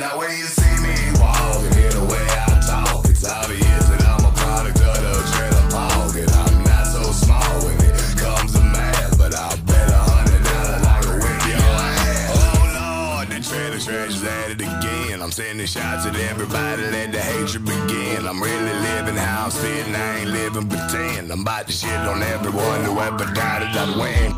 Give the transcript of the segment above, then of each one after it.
Now when you see me walking, hear the way I talk, it's obvious that I'm a product of the trailer park. And I'm not so small when it comes to math, but I'll bet a hundred dollars I can whip your ass. Oh Lord, the trailer treasures at it again. I'm sending shots at everybody, let the hatred begin. I'm really living how I'm sitting, I ain't living pretend. I'm about to shit on everyone who ever doubted I'd win.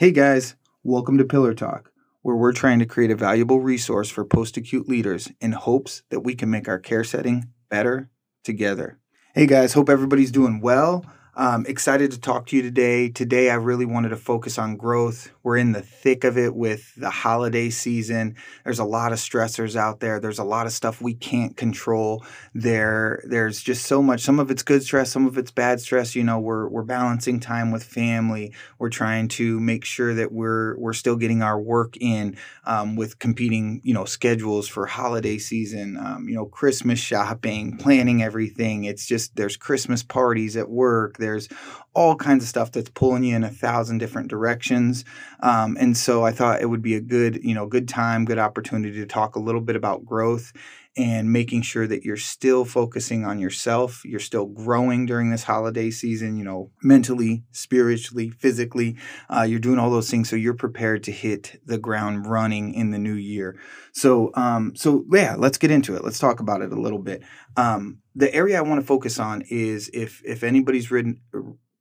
Hey guys, welcome to Pillar Talk, where we're trying to create a valuable resource for post acute leaders in hopes that we can make our care setting better together. Hey guys, hope everybody's doing well. Um, excited to talk to you today. Today, I really wanted to focus on growth. We're in the thick of it with the holiday season. There's a lot of stressors out there. There's a lot of stuff we can't control. There, there's just so much. Some of it's good stress, some of it's bad stress. You know, we're we're balancing time with family. We're trying to make sure that we're we're still getting our work in um, with competing, you know, schedules for holiday season. Um, you know, Christmas shopping, planning everything. It's just there's Christmas parties at work there's all kinds of stuff that's pulling you in a thousand different directions. Um, and so I thought it would be a good, you know, good time, good opportunity to talk a little bit about growth and making sure that you're still focusing on yourself. You're still growing during this holiday season, you know, mentally, spiritually, physically. Uh, you're doing all those things so you're prepared to hit the ground running in the new year. So, um, so yeah, let's get into it. Let's talk about it a little bit. Um, the area I want to focus on is if if anybody's written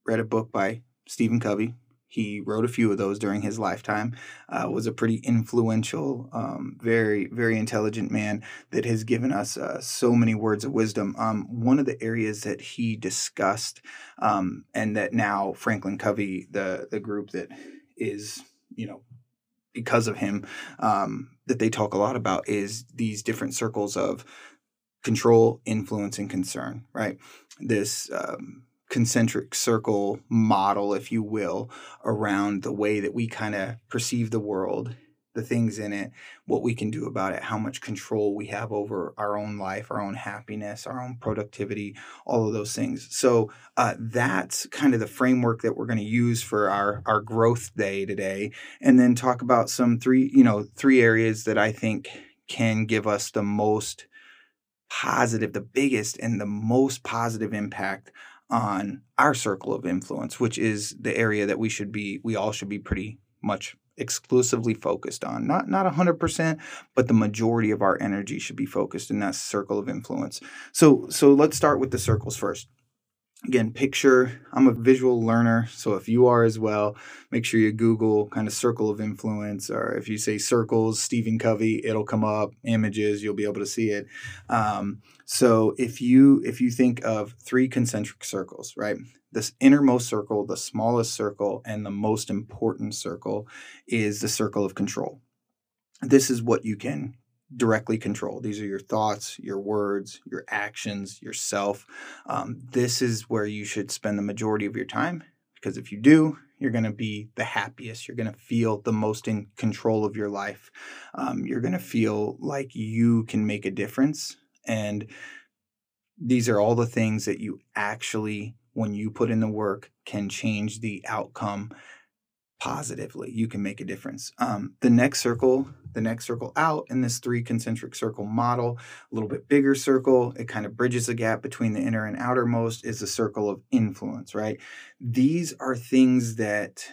read a book by Stephen Covey, he wrote a few of those during his lifetime. Uh, was a pretty influential, um, very very intelligent man that has given us uh, so many words of wisdom. Um, one of the areas that he discussed, um, and that now Franklin Covey, the the group that is you know because of him um, that they talk a lot about is these different circles of control, influence, and concern. Right, this um, concentric circle model, if you will, around the way that we kind of perceive the world, the things in it, what we can do about it, how much control we have over our own life, our own happiness, our own productivity, all of those things. So uh, that's kind of the framework that we're going to use for our our growth day today, and then talk about some three, you know, three areas that I think can give us the most positive, the biggest and the most positive impact on our circle of influence, which is the area that we should be, we all should be pretty much exclusively focused on. Not not 100%, but the majority of our energy should be focused in that circle of influence. So so let's start with the circles first again picture i'm a visual learner so if you are as well make sure you google kind of circle of influence or if you say circles stephen covey it'll come up images you'll be able to see it. Um, so if you if you think of three concentric circles right? This innermost circle the smallest circle and the most important circle is the circle of control. This is what you can directly control. These are your thoughts, your words, your actions, yourself. Um, this is where you should spend the majority of your time because if you do, you're going to be the happiest. You're going to feel the most in control of your life. Um, you're going to feel like you can make a difference. And these are all the things that you actually, when you put in the work, can change the outcome positively. You can make a difference. Um, the next circle, the next circle out in this three concentric circle model, a little bit bigger circle, it kind of bridges the gap between the inner and outermost, is the circle of influence, right? These are things that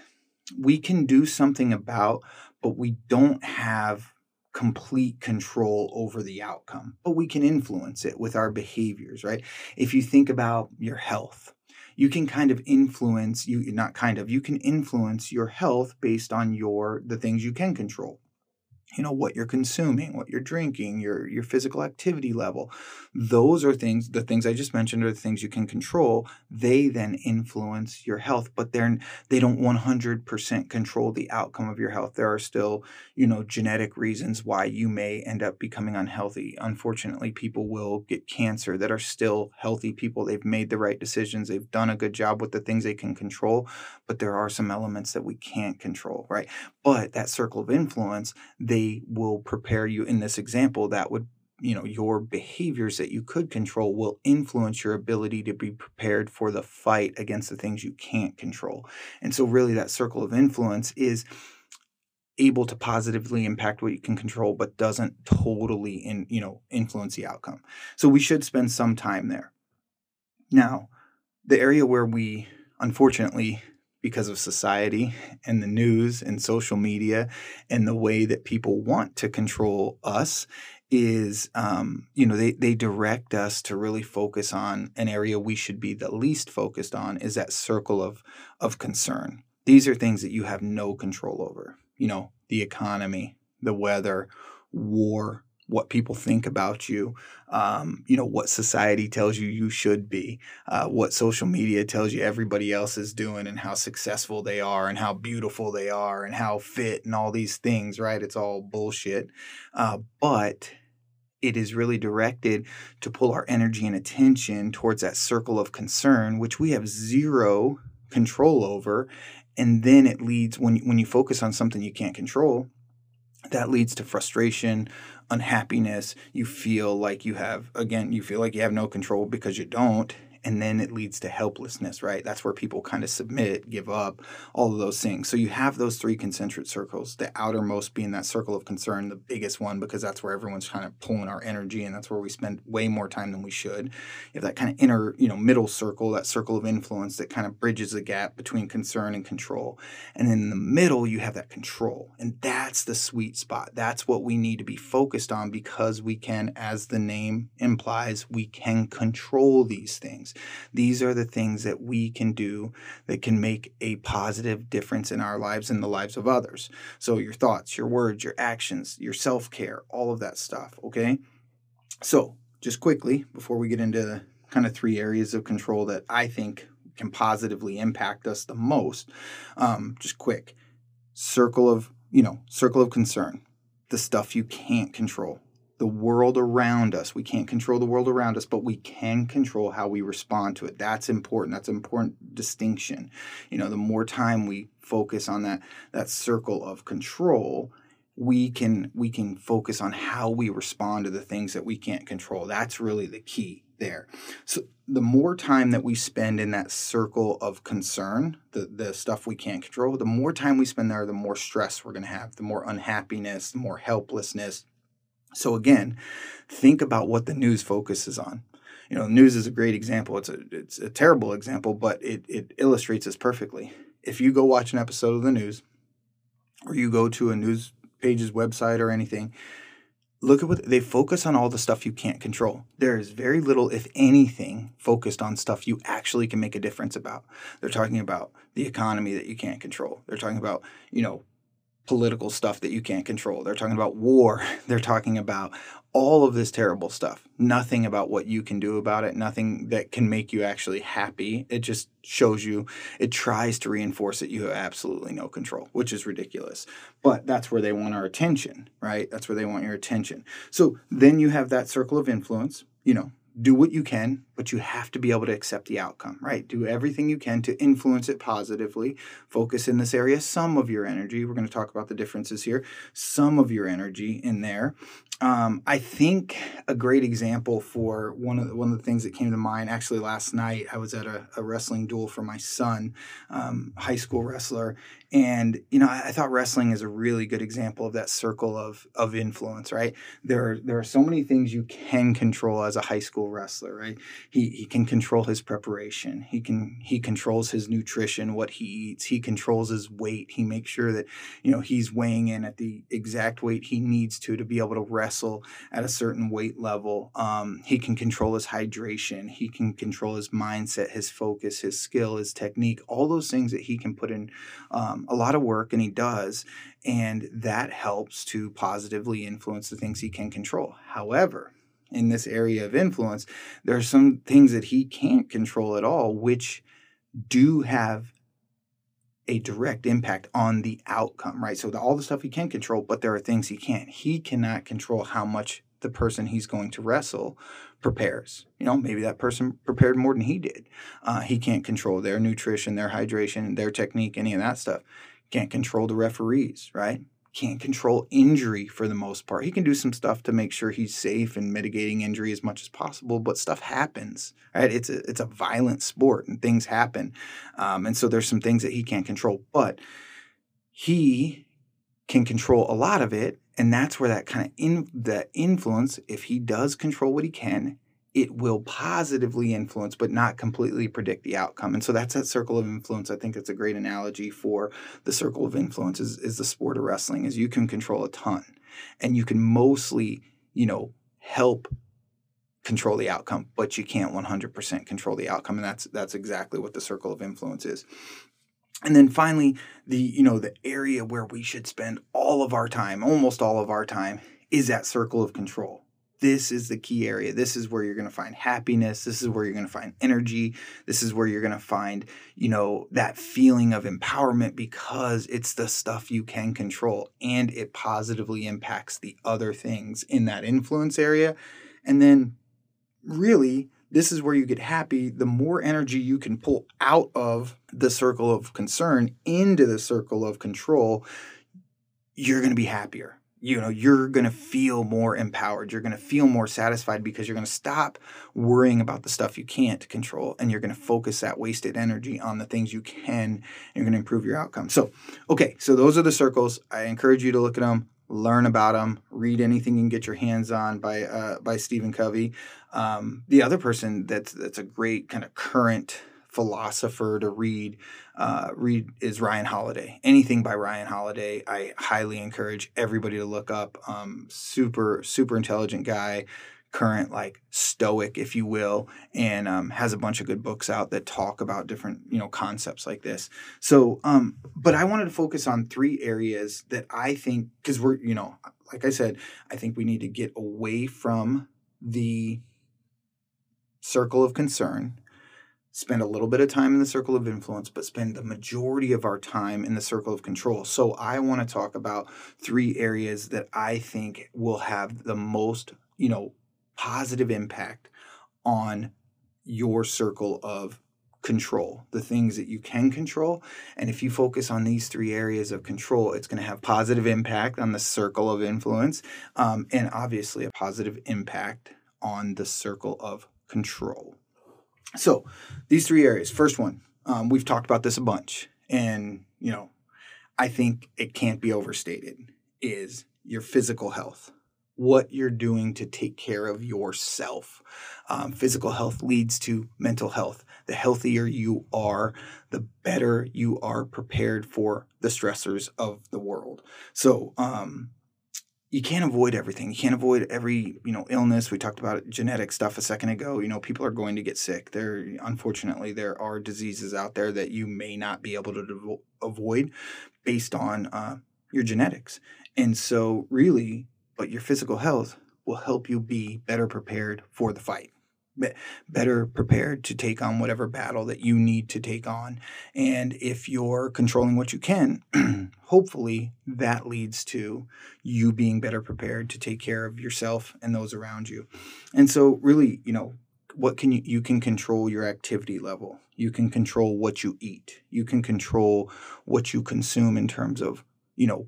we can do something about, but we don't have complete control over the outcome, but we can influence it with our behaviors, right? If you think about your health, you can kind of influence you not kind of you can influence your health based on your the things you can control you know what you're consuming what you're drinking your your physical activity level. Those are things the things i just mentioned are the things you can control. They then influence your health but they're they don't 100% control the outcome of your health. There are still you know genetic reasons why you may end up becoming unhealthy. Unfortunately people will get cancer that are still healthy people. They've made the right decisions. They've done a good job with the things they can control but there are some elements that we can't control right? But that circle of influence they will prepare you in this example that would you know your behaviors that you could control will influence your ability to be prepared for the fight against the things you can't control. And so really that circle of influence is able to positively impact what you can control but doesn't totally in you know influence the outcome. So we should spend some time there. Now the area where we unfortunately because of society and the news and social media and the way that people want to control us is um, you know they, they direct us to really focus on an area we should be the least focused on is that circle of of concern. These are things that you have no control over you know, the economy, the weather, war, what people think about you, um, you know, what society tells you you should be, uh, what social media tells you everybody else is doing and how successful they are and how beautiful they are and how fit and all these things, right? It's all bullshit. Uh, but it is really directed to pull our energy and attention towards that circle of concern, which we have zero control over and then it leads when when you focus on something you can't control that leads to frustration unhappiness. You feel like you have again you feel like you have no control because you don't and then it leads to helplessness, right? That's where people kind of submit, give up, all of those things. So you have those three concentric circles, the outermost being that circle of concern, the biggest one, because that's where everyone's kind of pulling our energy and that's where we spend way more time than we should. You have that kind of inner, you know, middle circle, that circle of influence that kind of bridges the gap between concern and control. And then in the middle, you have that control. And that's the sweet spot. That's what we need to be focused on because we can, as the name implies, we can control these things. These are the things that we can do that can make a positive difference in our lives and the lives of others. So, your thoughts, your words, your actions, your self care, all of that stuff. Okay. So, just quickly, before we get into kind of three areas of control that I think can positively impact us the most, um, just quick circle of, you know, circle of concern, the stuff you can't control the world around us. We can't control the world around us, but we can control how we respond to it. That's important. That's an important distinction. You know, the more time we focus on that that circle of control, we can we can focus on how we respond to the things that we can't control. That's really the key there. So the more time that we spend in that circle of concern, the the stuff we can't control, the more time we spend there, the more stress we're going to have, the more unhappiness, the more helplessness, so again, think about what the news focuses on. You know, news is a great example. It's a it's a terrible example, but it it illustrates this perfectly. If you go watch an episode of the news, or you go to a news page's website or anything, look at what they focus on all the stuff you can't control. There is very little, if anything, focused on stuff you actually can make a difference about. They're talking about the economy that you can't control. They're talking about, you know, political stuff that you can't control. They're talking about war. They're talking about all of this terrible stuff. Nothing about what you can do about it, nothing that can make you actually happy. It just shows you, it tries to reinforce that you have absolutely no control, which is ridiculous. But that's where they want our attention, right? That's where they want your attention. So then you have that circle of influence, you know, do what you can, but you have to be able to accept the outcome, right? Do everything you can to influence it positively. Focus in this area, some of your energy. We're going to talk about the differences here. Some of your energy in there. Um, I think a great example for one of the, one of the things that came to mind. Actually, last night I was at a, a wrestling duel for my son, um, high school wrestler, and you know I, I, thought wrestling is a really good example of that circle of of influence. Right there, are, there are so many things you can control as a high school wrestler. Right, he he can control his preparation. He can he controls his nutrition, what he eats. He controls his weight. He makes sure that you know he's weighing in at the exact weight he needs to to be able to wrestle wrestle at a certain weight level. Um, he can control his hydration. He can control his mindset, his focus, his skill, his technique, all those things that he can put in um, a lot of work, and he does. And that helps to positively influence the things he can control. However, in this area of influence, there are some things that he can't control at all, which do have a direct impact on the outcome, right? So the, all the stuff he can control, but there are things he can't. He cannot control how much the person he's going to wrestle prepares. You know, maybe that person prepared more than he did. Uh, he can't control their nutrition, their hydration, their technique, any of that stuff. Can't control the referees, right? Can't control injury for the most part. He can do some stuff to make sure he's safe and mitigating injury as much as possible, but stuff happens. Right? It's a it's a violent sport and things happen, um, and so there's some things that he can't control. But he can control a lot of it and that's where that kind of in that influence if he does control what he can it will positively influence but not completely predict the outcome. And so that's that circle of influence. I think it's a great analogy for the circle of influence is, is the sport of wrestling is you can control a ton and you can mostly you know help control the outcome but you can't 100% control the outcome. And that's that's exactly what the circle of influence is. And then finally the you know the area where we should spend all of our time almost all of our time is that circle of control this is the key area this is where you're going to find happiness this is where you're going to find energy this is where you're going to find you know that feeling of empowerment because it's the stuff you can control and it positively impacts the other things in that influence area and then really this is where you get happy. The more energy you can pull out of the circle of concern into the circle of control, you're going to be happier. You know, you're going to feel more empowered. You're going to feel more satisfied because you're going to stop worrying about the stuff you can't control and you're going to focus that wasted energy on the things you can. And you're going to improve your outcome. So, okay, so those are the circles. I encourage you to look at them learn about them, read anything you can get your hands on by uh, by Stephen Covey. Um, the other person that's that's a great kind of current philosopher to read uh, read is Ryan Holiday. Anything by Ryan Holiday, I highly encourage everybody to look up. Um, super super intelligent guy current like stoic if you will and um, has a bunch of good books out that talk about different you know concepts like this so um, but i wanted to focus on three areas that i think because we're you know like i said i think we need to get away from the circle of concern spend a little bit of time in the circle of influence, but spend the majority of our time in the circle of control. So, I want to talk about three areas that I think will have the most, you know, positive impact on your circle of control, the things that you can control. And if you focus on these three areas of control, it's going to have positive impact on the circle of influence um, and obviously a positive impact on the circle of control. So, these three areas. First one, um, we've talked about this a bunch, and you know, I think it can't be overstated. Is your physical health what you're doing to take care of yourself. Um, physical health leads to mental health. The healthier you are, the better you are prepared for the stressors of the world. So, um, you can't avoid everything. You can't avoid every, you know, illness. We talked about genetic stuff a second ago. You know, people are going to get sick. There, unfortunately, there are diseases out there that you may not be able to avoid based on uh, your genetics. And so, really, but your physical health will help you be better prepared for the fight better prepared to take on whatever battle that you need to take on. And if you're controlling what you can, hopefully that leads to you being better prepared to take care of yourself and those around you. And so really, you know, what can you you can control your activity level. You can control what you eat. You can control what you consume in terms of, you know,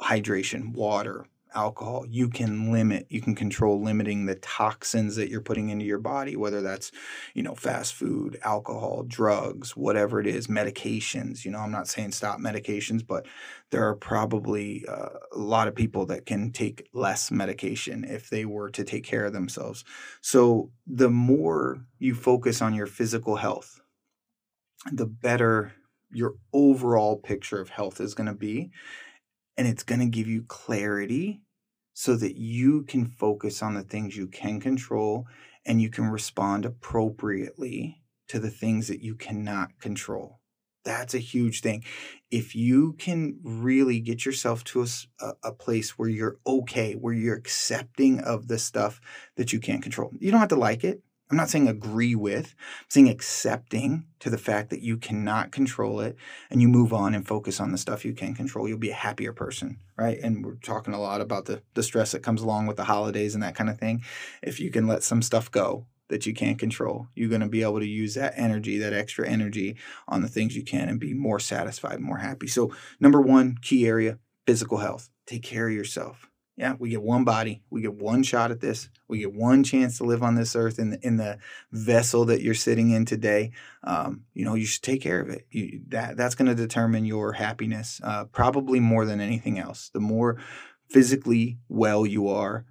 hydration, water, alcohol you can limit you can control limiting the toxins that you're putting into your body whether that's you know fast food alcohol drugs whatever it is medications you know i'm not saying stop medications but there are probably uh, a lot of people that can take less medication if they were to take care of themselves. So the more you focus on your physical health the better your overall picture of health is going to be and it's going to give you clarity so that you can focus on the things you can control and you can respond appropriately to the things that you cannot control. That's a huge thing. If you can really get yourself to a, a, place where you're okay, where you're accepting of the stuff that you can't control, you don't have to like it. I'm not saying agree with, I'm saying accepting to the fact that you cannot control it and you move on and focus on the stuff you can control. You'll be a happier person, right? And we're talking a lot about the, the stress that comes along with the holidays and that kind of thing. If you can let some stuff go that you can't control, you're going to be able to use that energy, that extra energy on the things you can and be more satisfied, more happy. So, number one key area physical health. Take care of yourself Yeah, we get one body, we get one shot at this, we get one chance to live on this earth in the, in the vessel that you're sitting in today. Um, you know, you should take care of it. You, that that's going to determine your happiness, uh, probably more than anything else. The more physically well you are,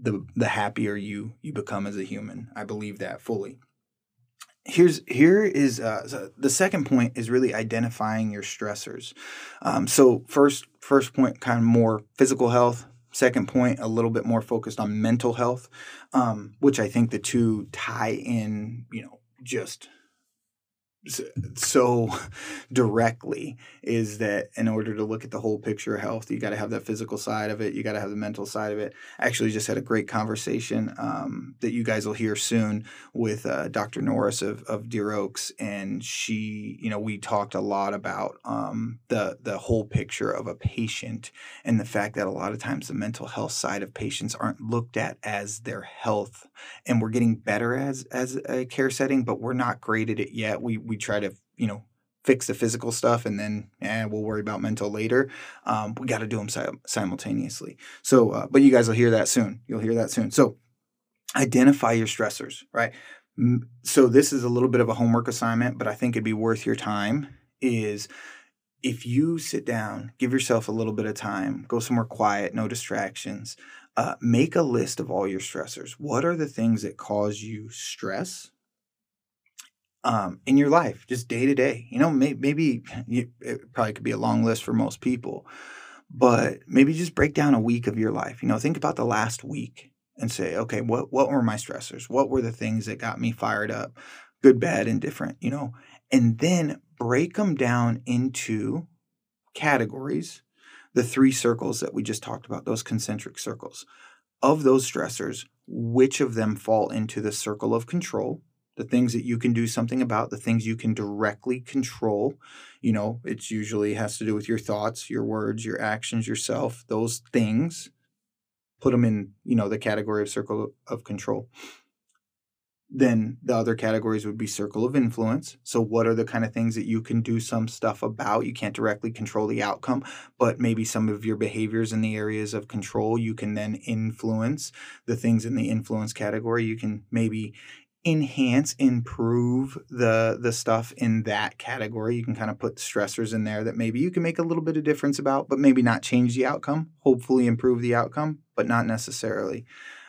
the the happier you you become as a human. I believe that fully here's here is uh, so the second point is really identifying your stressors. Um, so first first point kind of more physical health. Second point a little bit more focused on mental health um, which i think the two tie in you know just so directly is that in order to look at the whole picture of health, you got to have that physical side of it. You got to have the mental side of it. I actually just had a great conversation um, that you guys will hear soon with uh, Dr. Norris of, of Deer Oaks, and she, you know, we talked a lot about um, the the whole picture of a patient and the fact that a lot of times the mental health side of patients aren't looked at as their health, and we're getting better as as a care setting, but we're not great at it yet. We we try to you know fix the physical stuff and then eh, we'll worry about mental later. Um, we got to do them si- simultaneously. So, uh, but you guys will hear that soon. You'll hear that soon. So, identify your stressors, right? So, this is a little bit of a homework assignment, but I think it'd be worth your time. Is if you sit down, give yourself a little bit of time, go somewhere quiet, no distractions, uh, make a list of all your stressors. What are the things that cause you stress? Um, in your life, just day to day. You know, may, maybe you, it probably could be a long list for most people, but maybe just break down a week of your life. You know, think about the last week and say, okay, what what were my stressors? What were the things that got me fired up? Good, bad, indifferent. You know, and then break them down into categories. The three circles that we just talked about, those concentric circles. Of those stressors, which of them fall into the circle of control? The things that you can do something about, the things you can directly control. You know, it usually has to do with your thoughts, your words, your actions, yourself, those things. Put them in, you know, the category of circle of control. Then the other categories would be circle of influence. So, what are the kind of things that you can do some stuff about? You can't directly control the outcome, but maybe some of your behaviors in the areas of control you can then influence. The things in the influence category, you can maybe enhance improve the the stuff in that category. You can kind of put stressors in there that maybe you can make a little bit of difference about but maybe not change the outcome. Hopefully improve the outcome but not necessarily.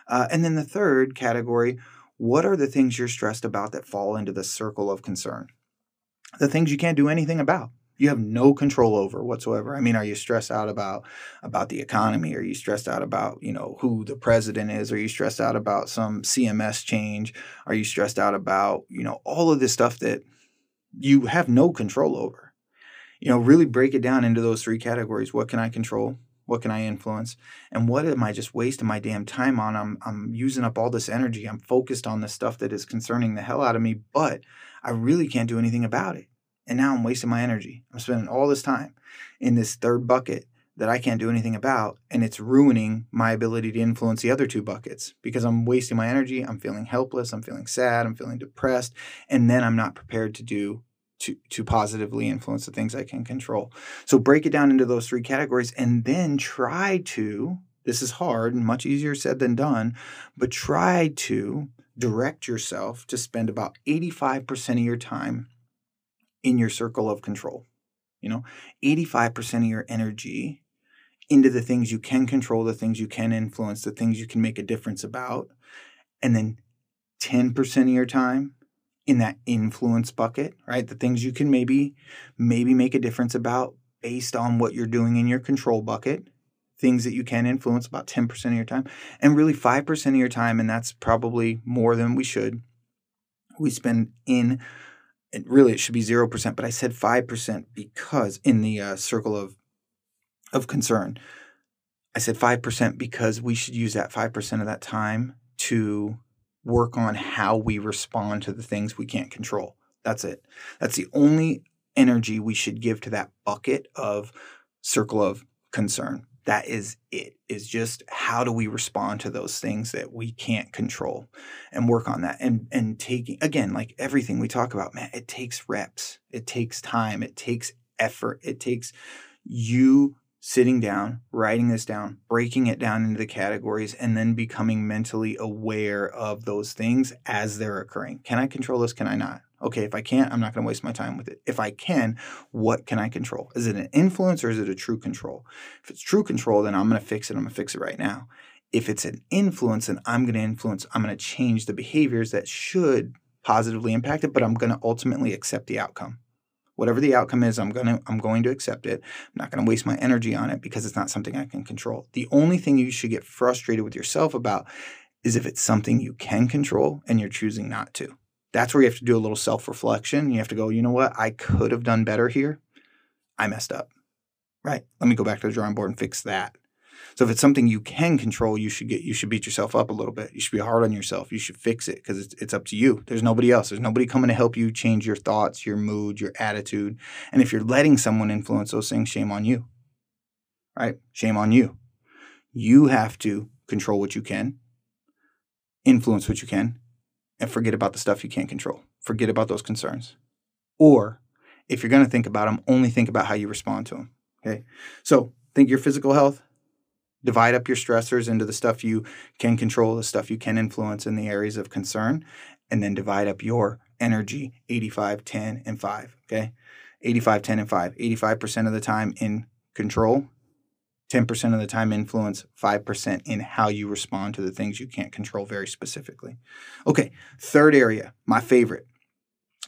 Uh, and then the third category what are the things you're stressed about that fall into the circle of concern? The things you can't do anything about you have no control over whatsoever. I mean, are you stressed out about about the economy? Are you stressed out about you know who the president is? Are you stressed out about some CMS change? Are you stressed out about you know all of this stuff that you have no control over? You know, really break it down into those three categories. What can I control? What can I influence? And what am I just wasting my damn time on? I'm I'm using up all this energy. I'm focused on the stuff that is concerning the hell out of me, but I really can't do anything about it. And now I'm wasting my energy. I'm spending all this time in this third bucket that I can't do anything about. And it's ruining my ability to influence the other two buckets because I'm wasting my energy. I'm feeling helpless. I'm feeling sad. I'm feeling depressed. And then I'm not prepared to do to, to positively influence the things I can control. So break it down into those three categories and then try to, this is hard and much easier said than done, but try to direct yourself to spend about 85% of your time in your circle of control. You know, 85% of your energy into the things you can control, the things you can influence, the things you can make a difference about. And then 10% of your time in that influence bucket, right? The things you can maybe maybe make a difference about based on what you're doing in your control bucket, things that you can influence about 10% of your time, and really 5% of your time and that's probably more than we should. We spend in it really it should be 0%, but I said 5% because in the uh, circle of of concern. I said 5% because we should use that 5% of that time to work on how we respond to the things we can't control. That's it. That's the only energy we should give to that bucket of circle of concern that is it is just how do we respond to those things that we can't control and work on that and and taking again like everything we talk about man it takes reps it takes time it takes effort it takes you sitting down, writing this down, breaking it down into the categories, and then becoming mentally aware of those things as they're occurring. Can I control this? Can I not? Okay, if I can't, I'm not going to waste my time with it. If I can, what can I control? Is it an influence or is it a true control? If it's true control, then I'm going to fix it. I'm going to fix it right now. If it's an influence, then I'm going to influence, I'm going to change the behaviors that should positively impact it, but I'm going to ultimately accept the outcome whatever the outcome is i'm going to i'm going to accept it i'm not going to waste my energy on it because it's not something i can control the only thing you should get frustrated with yourself about is if it's something you can control and you're choosing not to that's where you have to do a little self-reflection you have to go you know what i could have done better here i messed up right let me go back to the drawing board and fix that so if it's something you can control, you should get you should beat yourself up a little bit. You should be hard on yourself. You should fix it because it's it's up to you. There's nobody else. There's nobody coming to help you change your thoughts, your mood, your attitude. And if you're letting someone influence those things, shame on you. Right? Shame on you. You have to control what you can, influence what you can, and forget about the stuff you can't control. Forget about those concerns. Or if you're going to think about them, only think about how you respond to them. Okay. So think your physical health, divide up your stressors into the stuff you can control, the stuff you can influence in the areas of concern, and then divide up your energy 85, 10, and 5. Okay. 85, 10, and 5. 85% of the time in control, 10% of the time influence, 5% in how you respond to the things you can't control very specifically. Okay. Third area, my favorite.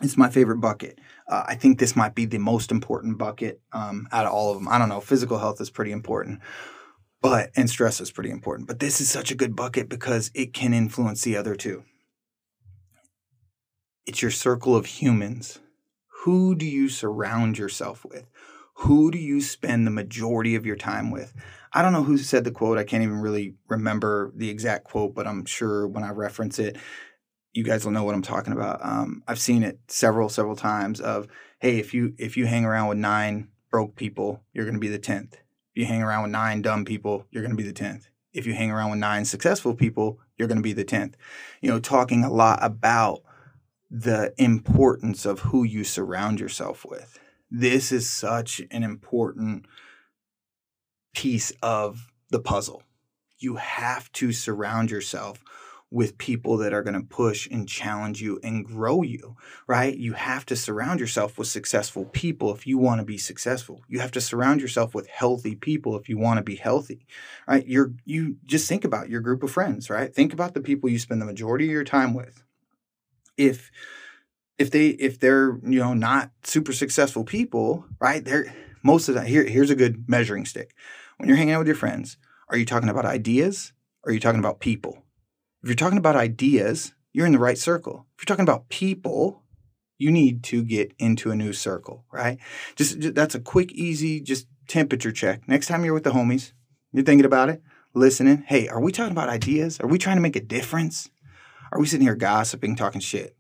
It's my favorite bucket. Uh, I think this might be the most important bucket um, out of all of them. I don't know. Physical health is pretty important but and stress is pretty important. But this is such a good bucket because it can influence the other two. It's your circle of humans. Who do you surround yourself with? Who do you spend the majority of your time with? I don't know who said the quote. I can't even really remember the exact quote, but I'm sure when I reference it, you guys will know what I'm talking about. Um, I've seen it several, several times. Of hey, if you if you hang around with nine broke people, you're going to be the tenth if you hang around with nine dumb people, you're going to be the 10th. If you hang around with nine successful people, you're going to be the 10th. You know, talking a lot about the importance of who you surround yourself with. This is such an important piece of the puzzle. You have to surround yourself with people that are going to push and challenge you and grow you, right? You have to surround yourself with successful people if you want to be successful. You have to surround yourself with healthy people if you want to be healthy, right? You're you just think about your group of friends, right? Think about the people you spend the majority of your time with. If if they if they're you know not super successful people, right? They're most of the here here's a good measuring stick. When you're hanging out with your friends, are you talking about ideas? Or are you talking about people? If you're talking about ideas, you're in the right circle. If you're talking about people, you need to get into a new circle, right? Just, just, that's a quick, easy, just temperature check. Next time you're with the homies, you're thinking about it, listening. Hey, are we talking about ideas? Are we trying to make a difference? Are we sitting here gossiping, talking shit?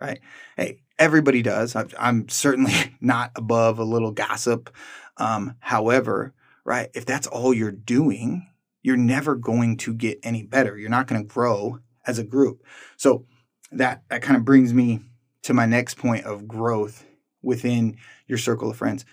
Right? Hey, everybody does. i am certainly not above a little gossip. Um, however, right, if that's all you're doing, you're never going to get any better. You're not going to grow as a group. So that that kind of brings me to my next point of growth within your circle of friends.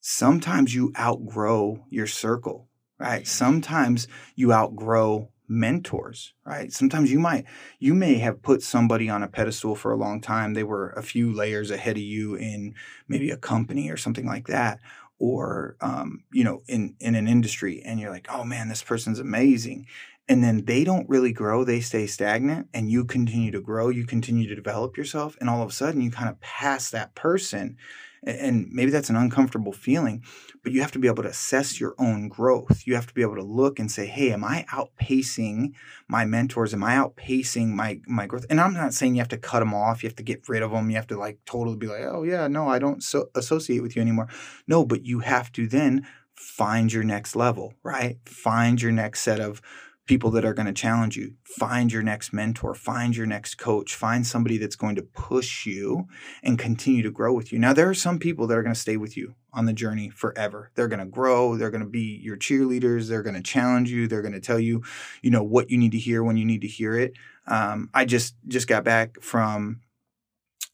Sometimes you outgrow your circle, right? Sometimes you outgrow mentors, right? Sometimes you might you may have put somebody on a pedestal for a long time. They were a few layers ahead of you in maybe a company or something like that or um, you know in in an industry and you're like oh man this person's amazing and then they don't really grow they stay stagnant and you continue to grow you continue to develop yourself and all of a sudden you kind of pass that person and maybe that's an uncomfortable feeling but you have to be able to assess your own growth. You have to be able to look and say hey am i outpacing my mentors? Am i outpacing my my growth? And i'm not saying you have to cut them off you have to get rid of them you have to like totally be like oh yeah no i don't so associate with you anymore. No but you have to then find your next level right? Find your next set of people that are going to challenge you. Find your next mentor, find your next coach, find somebody that's going to push you and continue to grow with you. Now, there are some people that are going to stay with you on the journey forever. They're going to grow, they're going to be your cheerleaders, they're going to challenge you, they're going to tell you, you know, what you need to hear when you need to hear it. Um, I just just got back from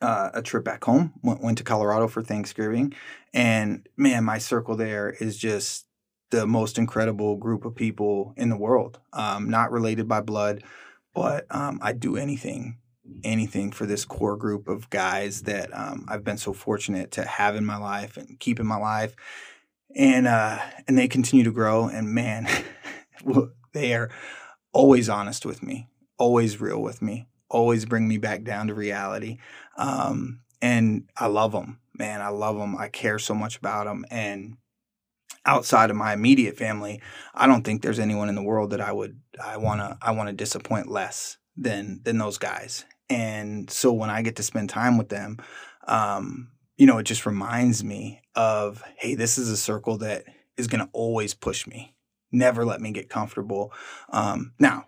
uh, a trip back home, went, went to Colorado for Thanksgiving, and man, my circle there is just the most incredible group of people in the world. Um, not related by blood, but um, I'd do anything, anything for this core group of guys that um, I've been so fortunate to have in my life and keep in my life. And uh, and they continue to grow. And man, they are always honest with me, always real with me, always bring me back down to reality. Um, and I love them, man. I love them. I care so much about them. And outside of my immediate family, I don't think there's anyone in the world that I would I want to I want to disappoint less than than those guys. And so when I get to spend time with them, um, you know, it just reminds me of hey, this is a circle that is to always push me, never let me get comfortable. Um, now,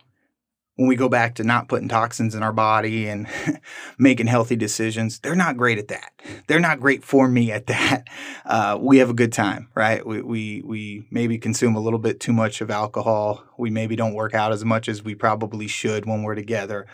when we go back to not putting toxins in our body and making healthy decisions, they're not great at that. They're not great for me at that. Uh, we have a good time, right? We, we we maybe consume a little bit too much of alcohol. We maybe don't work out as much as we probably should when we're together.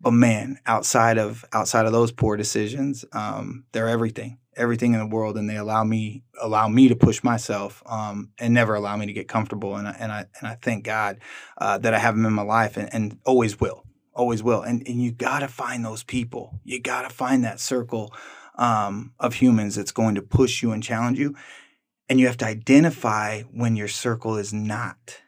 But man, outside of outside of those poor decisions, um, they're everything everything in the world and they allow me allow me to push myself um, and never allow me to get comfortable. And I, and I and I thank God uh, that I have them in my life and, and always will always will. And and you got to find those people. You got to find that circle um, of humans that's going to push you and challenge you. And you have to identify when your circle is not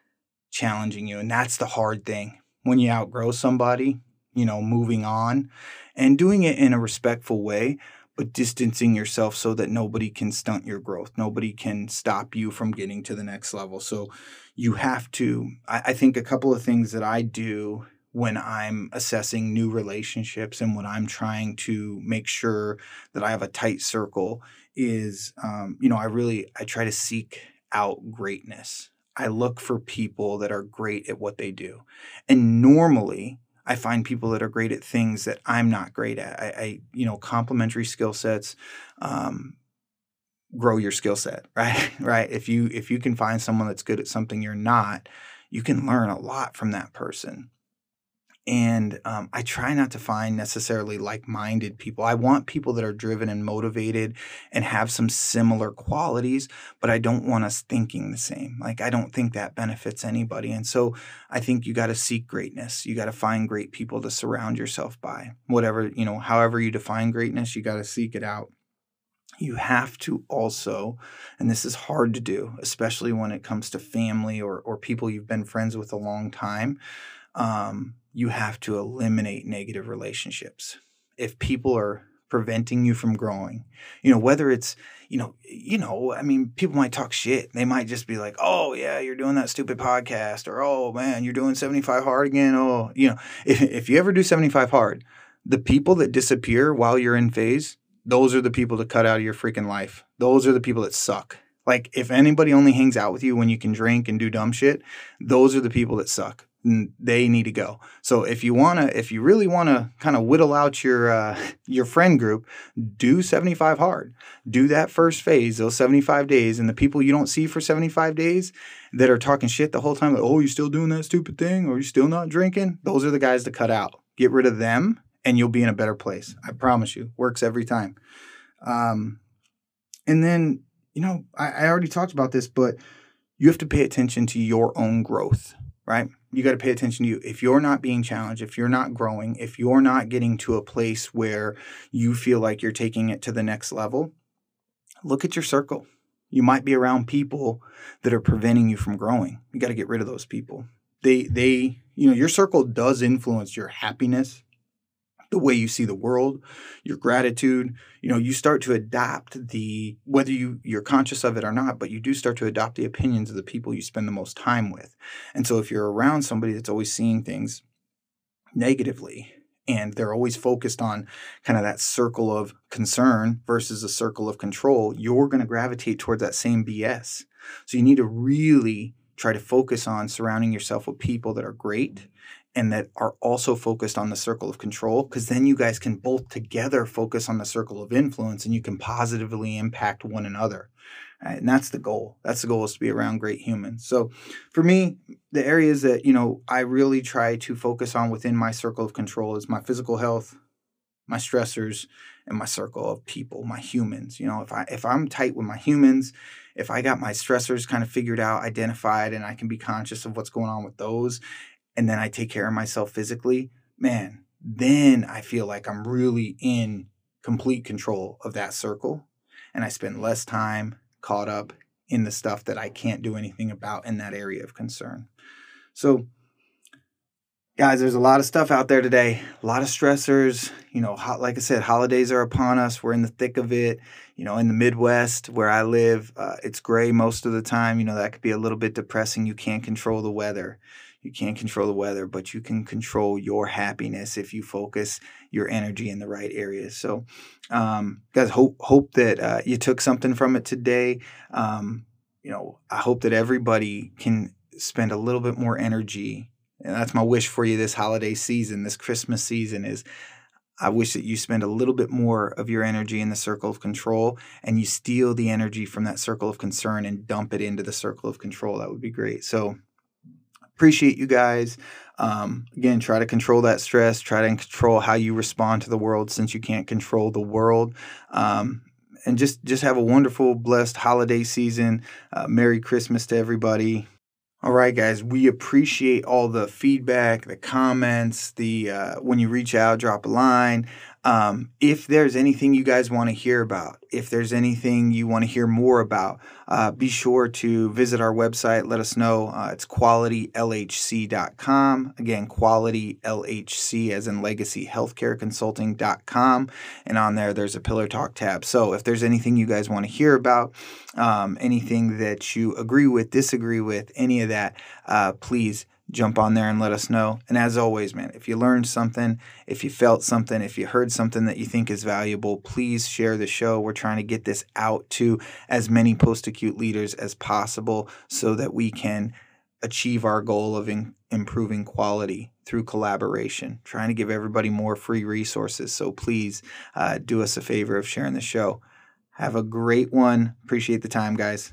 challenging you. And that's the hard thing. When you outgrow somebody you know moving on and doing it in a respectful way distancing yourself so that nobody can stunt your growth. Nobody can stop you from getting to the next level. So you have to, I, I, think a couple of things that I do when I'm assessing new relationships and when I'm trying to make sure that I have a tight circle is, um, you know, I really, I try to seek out greatness. I look for people that are great at what they do. And normally, I find people that are great at things that I'm not great at. I, I you know, complementary skill sets um, grow your skill set, right? right. If you if you can find someone that's good at something you're not, you can learn a lot from that person and um, I try not to find necessarily like-minded people. I want people that are driven and motivated and have some similar qualities, but I don't want us thinking the same. Like I don't think that benefits anybody, and so I think you got to seek greatness. You got to find great people to surround yourself by. Whatever you know, however you define greatness, you got to seek it out. You have to also, and this is hard to do, especially when it comes to family or or people you've been friends with a long time. Um, you have to eliminate negative relationships. If people are preventing you from growing, you know, whether it's, you know, you know, I mean, people might talk shit. They might just be like, "Oh, yeah, you're doing that stupid podcast," or "Oh, man, you're doing 75 hard again." Oh, you know, if if you ever do 75 hard, the people that disappear while you're in phase, those are the people to cut out of your freaking life. Those are the people that suck. Like if anybody only hangs out with you when you can drink and do dumb shit, those are the people that suck they need to go. So if you want to, if you really want to kind of whittle out your uh, your friend group, do 75 hard. Do that first phase, those 75 days, and the people you don't see for 75 days that are talking shit the whole time, like, oh, you're still doing that stupid thing, or you're still not drinking. Those are the guys to cut out. Get rid of them, and you'll be in a better place. I promise you, works every time. Um, and then you know, I, I already talked about this, but you have to pay attention to your own growth, right? You got to pay attention to you. If you're not being challenged, if you're not growing, if you're not getting to a place where you feel like you're taking it to the next level, look at your circle. You might be around people that are preventing you from growing. You got to get rid of those people. They they you know, your circle does influence your happiness, the way you see the world, your gratitude. You know, you start to adopt the whether you you're conscious of it or not, but you do start to adopt the opinions of the people you spend the most time with. And so if you're around somebody that's always seeing things negatively and they're always focused on kind of that circle of concern versus a circle of control, you're going to gravitate towards that same BS. So you need to really try to focus on surrounding yourself with people that are great and that are also focused on the circle of control because then you guys can both together focus on the circle of influence and you can positively impact one another right? and that's the goal that's the goal is to be around great humans so for me the areas that you know i really try to focus on within my circle of control is my physical health my stressors and my circle of people, my humans. You know, if I if I'm tight with my humans, if I got my stressors kind of figured out, identified, and I can be conscious of what's going on with those, and then I take care of myself physically, man, then I feel like I'm really in complete control of that circle. And I spend less time caught up in the stuff that I can't do anything about in that area of concern. So, guys, there's a lot of stuff out there today, a lot of stressors. You know, like I said, holidays are upon us. We're in the thick of it. You know, in the Midwest where I live, uh, it's gray most of the time. You know, that could be a little bit depressing. You can't control the weather. You can't control the weather, but you can control your happiness if you focus your energy in the right areas. So, um, guys, hope hope that uh, you took something from it today. Um, you know, I hope that everybody can spend a little bit more energy, and that's my wish for you this holiday season, this Christmas season is. I wish that you spend a little bit more of your energy in the circle of control and you steal the energy from that circle of concern and dump it into the circle of control. That would be great. So, appreciate you guys. Um, again, try to control that stress, try to control how you respond to the world since you can't control the world. Um, and just just have a wonderful, blessed holiday season. Uh, Merry Christmas to everybody. All right, guys, we appreciate all the feedback, the comments, the uh, when you reach out, drop a line. Um, if there's anything you guys want to hear about, if there's anything you want to hear more about, uh, be sure to visit our website. Let us know. Uh, it's qualitylhc.com. Again, qualitylhc as in legacy healthcare consulting.com. And on there, there's a Pillar Talk tab. So if there's anything you guys want to hear about, um, anything that you agree with, disagree with, any of that, uh, please jump on there and let us know. And as always, man, if you learned something, if you felt something, if you heard something that you think is valuable, please share the show. We're trying to get this out to as many post acute leaders as possible so that we can achieve our goal of in- improving quality through collaboration, trying to give everybody more free resources. So please uh, do us a favor of sharing the show. Have a great one. Appreciate the time, guys.